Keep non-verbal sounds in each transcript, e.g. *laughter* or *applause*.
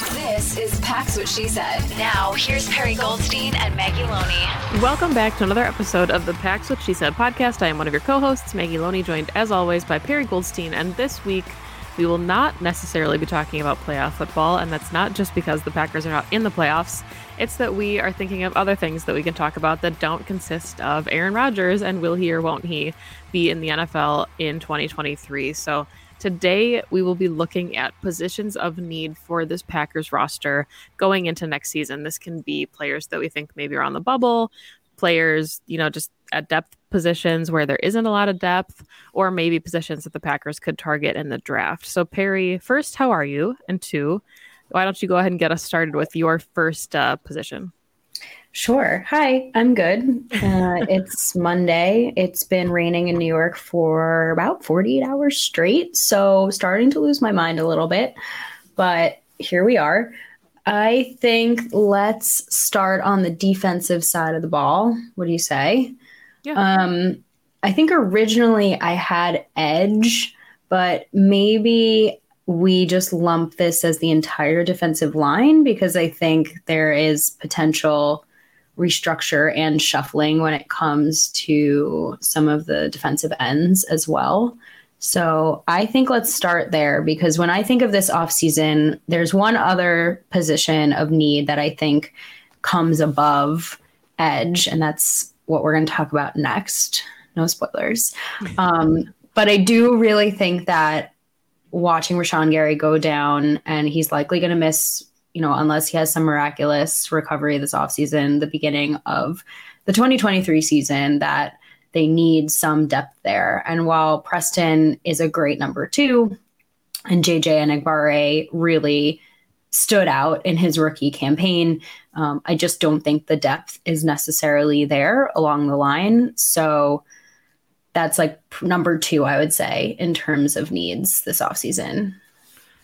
This is Pax What She Said. Now, here's Perry Goldstein and Maggie Loney. Welcome back to another episode of the Pax What She Said podcast. I am one of your co hosts, Maggie Loney, joined as always by Perry Goldstein. And this week, we will not necessarily be talking about playoff football. And that's not just because the Packers are not in the playoffs, it's that we are thinking of other things that we can talk about that don't consist of Aaron Rodgers and will he or won't he be in the NFL in 2023. So, Today, we will be looking at positions of need for this Packers roster going into next season. This can be players that we think maybe are on the bubble, players, you know, just at depth positions where there isn't a lot of depth, or maybe positions that the Packers could target in the draft. So, Perry, first, how are you? And two, why don't you go ahead and get us started with your first uh, position? Sure. Hi, I'm good. *laughs* Uh, it's Monday. It's been raining in New York for about 48 hours straight. So, starting to lose my mind a little bit. But here we are. I think let's start on the defensive side of the ball. What do you say? Yeah. Um, I think originally I had edge, but maybe we just lump this as the entire defensive line because I think there is potential restructure and shuffling when it comes to some of the defensive ends as well. So I think let's start there because when I think of this offseason, there's one other position of need that I think comes above edge, and that's what we're going to talk about next. No spoilers. *laughs* Um, but I do really think that watching Rashan Gary go down, and he's likely going to miss you know, unless he has some miraculous recovery this offseason, the beginning of the 2023 season, that they need some depth there. And while Preston is a great number two, and JJ Enagbare really stood out in his rookie campaign, um, I just don't think the depth is necessarily there along the line. So that's like number two, I would say, in terms of needs this offseason.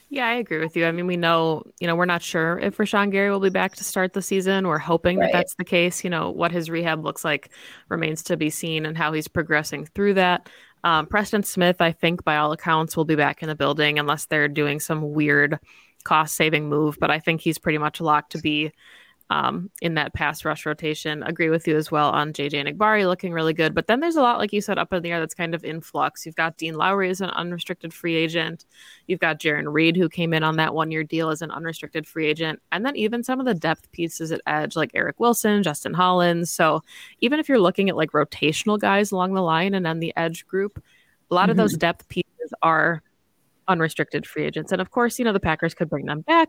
Yeah, I agree with you. I mean, we know, you know, we're not sure if Rashan Gary will be back to start the season. We're hoping right. that that's the case. You know, what his rehab looks like remains to be seen and how he's progressing through that. Um, Preston Smith, I think, by all accounts, will be back in the building unless they're doing some weird cost saving move. But I think he's pretty much locked to be um, in that pass rush rotation. Agree with you as well on JJ Enagbare looking really good. But then there's a lot, like you said, up in the air that's kind of in flux. You've got Dean Lowry as an unrestricted free agent. You've got Jarran Reed, who came in on that one year deal as an unrestricted free agent. And then even some of the depth pieces at edge, like Eric Wilson, Justin Hollins. So even if you're looking at like rotational guys along the line and then the edge group, a lot mm-hmm. of those depth pieces are unrestricted free agents. And of course, you know, the Packers could bring them back.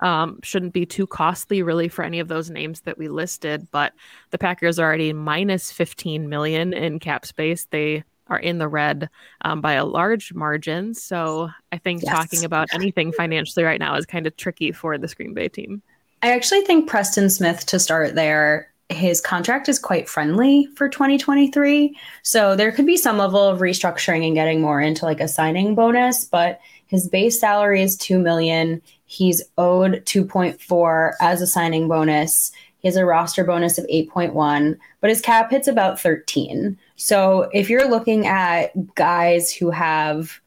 Um, shouldn't be too costly really for any of those names that we listed, but the Packers are already minus 15 million in cap space. They are in the red um, by a large margin. So I think yes. talking about anything financially right now is kind of tricky for the Green Bay team. I actually think Preston Smith to start there his contract is quite friendly for 2023. So there could be some level of restructuring and getting more into like a signing bonus, but his base salary is 2 million. He's owed 2.4 as a signing bonus. He has a roster bonus of 8.1, but his cap hits about 13. So if you're looking at guys who have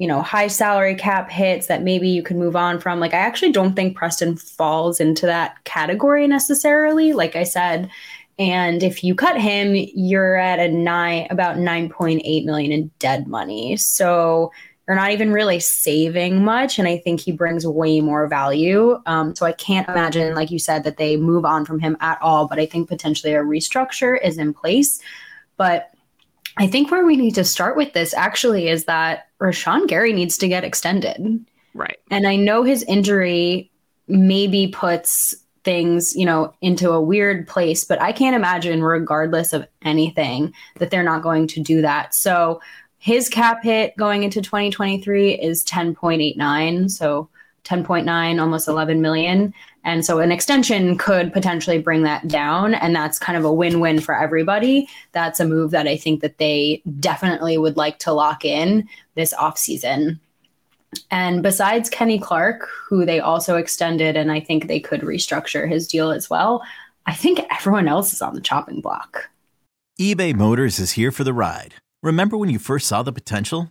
you know, high salary cap hits that maybe you can move on from. Like, I actually don't think Preston falls into that category necessarily. Like I said, and if you cut him, you're at a nine, about 9.8 million in dead money. So you're not even really saving much. And I think he brings way more value. Um, so I can't imagine, like you said, that they move on from him at all. But I think potentially a restructure is in place. But I think where we need to start with this actually is that Rashan Gary needs to get extended. Right. And I know his injury maybe puts things, you know, into a weird place, but I can't imagine, regardless of anything, that they're not going to do that. So his cap hit going into 2023 is 10.89. So 10.9, almost 11 million. And so an extension could potentially bring that down. And that's kind of a win win for everybody. That's a move that I think that they definitely would like to lock in this offseason. And besides Kenny Clark, who they also extended, and I think they could restructure his deal as well, I think everyone else is on the chopping block. eBay Motors is here for the ride. Remember when you first saw the potential?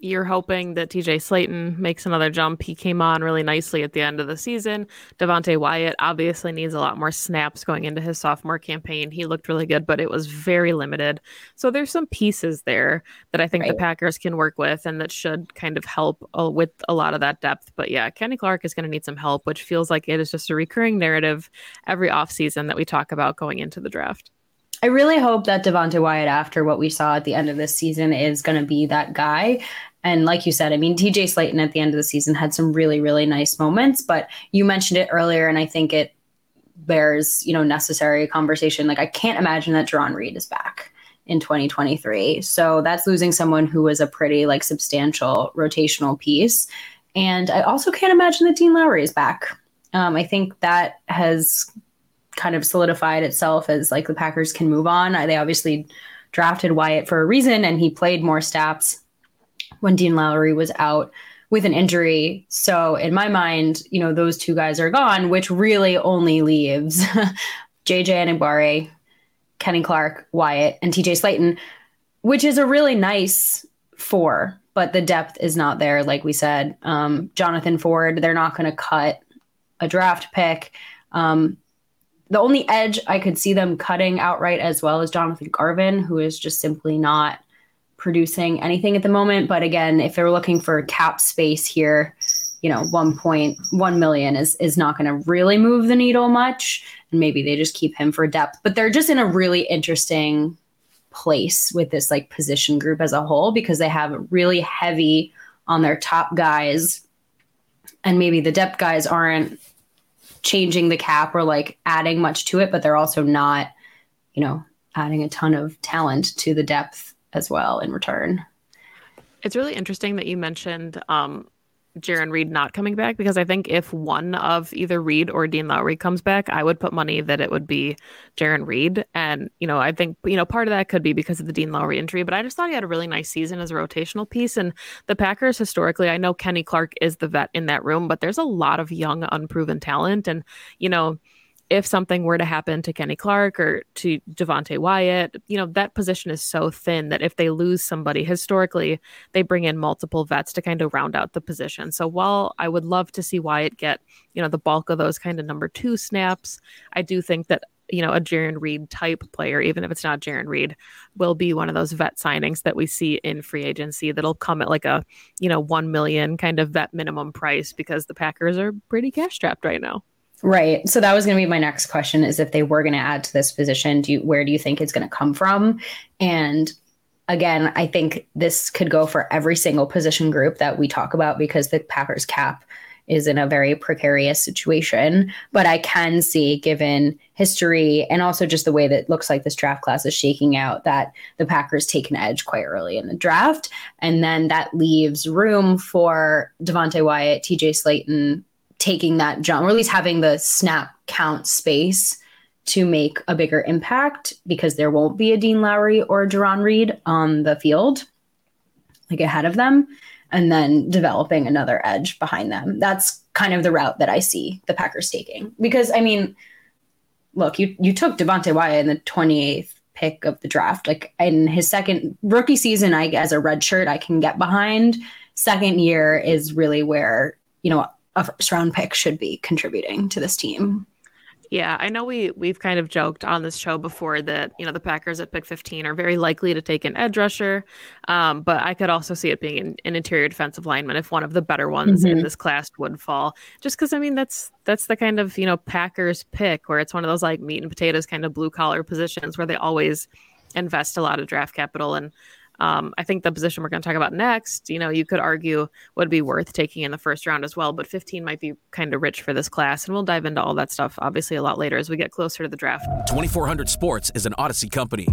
you're hoping that TJ Slaton makes another jump. He came on really nicely at the end of the season. Devonte Wyatt obviously needs a lot more snaps going into his sophomore campaign. He looked really good, but it was very limited. So there's some pieces there that I think right. the Packers can work with and that should kind of help uh, with a lot of that depth. But yeah, Kenny Clark is going to need some help, which feels like it is just a recurring narrative every offseason that we talk about going into the draft. I really hope that Devonte Wyatt, after what we saw at the end of this season, is going to be that guy. And like you said, I mean, TJ Slaton at the end of the season had some really, really nice moments, but you mentioned it earlier, and I think it bears, you know, necessary conversation. Like, I can't imagine that Jarran Reed is back in 2023. So that's losing someone who was a pretty, like, substantial rotational piece. And I also can't imagine that Dean Lowry is back. Um, I think that has kind of solidified itself as like the Packers can move on. They obviously drafted Wyatt for a reason, and he played more snaps when Dean Lowry was out with an injury. So in my mind, you know, those two guys are gone, which really only leaves *laughs* JJ Enagbare, Kenny Clark, Wyatt, and TJ Slaton, which is a really nice four, but the depth is not there, like we said. Um, Jonathan Ford, they're not going to cut a draft pick. Um, the only edge I could see them cutting outright as well is Jonathan Garvin, who is just simply not producing anything at the moment. But again, if they're looking for cap space here, you know, 1.1 million is is not going to really move the needle much. And maybe they just keep him for depth. But they're just in a really interesting place with this like position group as a whole because they have really heavy on their top guys. And maybe the depth guys aren't changing the cap or like adding much to it, but they're also not, you know, adding a ton of talent to the depth as well in return. It's really interesting that you mentioned um, Jarran Reed not coming back because I think if one of either Reed or Dean Lowry comes back, I would put money that it would be Jarran Reed. And, you know, I think, you know, part of that could be because of the Dean Lowry injury, but I just thought he had a really nice season as a rotational piece. And the Packers historically, I know Kenny Clark is the vet in that room, but there's a lot of young, unproven talent. And, you know, if something were to happen to Kenny Clark or to Devonte Wyatt, you know, that position is so thin that if they lose somebody historically, they bring in multiple vets to kind of round out the position. So while I would love to see Wyatt get, you know, the bulk of those kind of number two snaps, I do think that you know, a Jarran Reed type player, even if it's not Jarran Reed, will be one of those vet signings that we see in free agency that'll come at like a, you know, 1 million kind of vet minimum price because the Packers are pretty cash strapped right now. Right. So that was going to be my next question is if they were going to add to this position, do you, where do you think it's going to come from? And again, I think this could go for every single position group that we talk about because the Packers cap is in a very precarious situation. But I can see, given history and also just the way that looks like this draft class is shaking out, that the Packers take an edge quite early in the draft. And then that leaves room for Devonte Wyatt, TJ Slaton, taking that jump, or at least having the snap count space to make a bigger impact because there won't be a Dean Lowry or a Jarran Reed on the field, like ahead of them, and then developing another edge behind them. That's kind of the route that I see the Packers taking. Because I mean, look, you you took Devonte Wyatt in the 28th pick of the draft. Like in his second rookie season, I as a red shirt, I can get behind. Second year is really where, you know, a first round pick should be contributing to this team. Yeah, I know we we've kind of joked on this show before that you know the Packers at pick 15 are very likely to take an edge rusher, um, but I could also see it being an, an, interior defensive lineman if one of the better ones mm-hmm. in this class would fall. Just because I mean that's that's the kind of you know Packers pick where it's one of those like meat and potatoes kind of blue collar positions where they always invest a lot of draft capital and um, I think the position we're going to talk about next, you know, you could argue would be worth taking in the first round as well, but 15 might be kind of rich for this class. And we'll dive into all that stuff obviously a lot later as we get closer to the draft. 2400 Sports is an Odyssey company.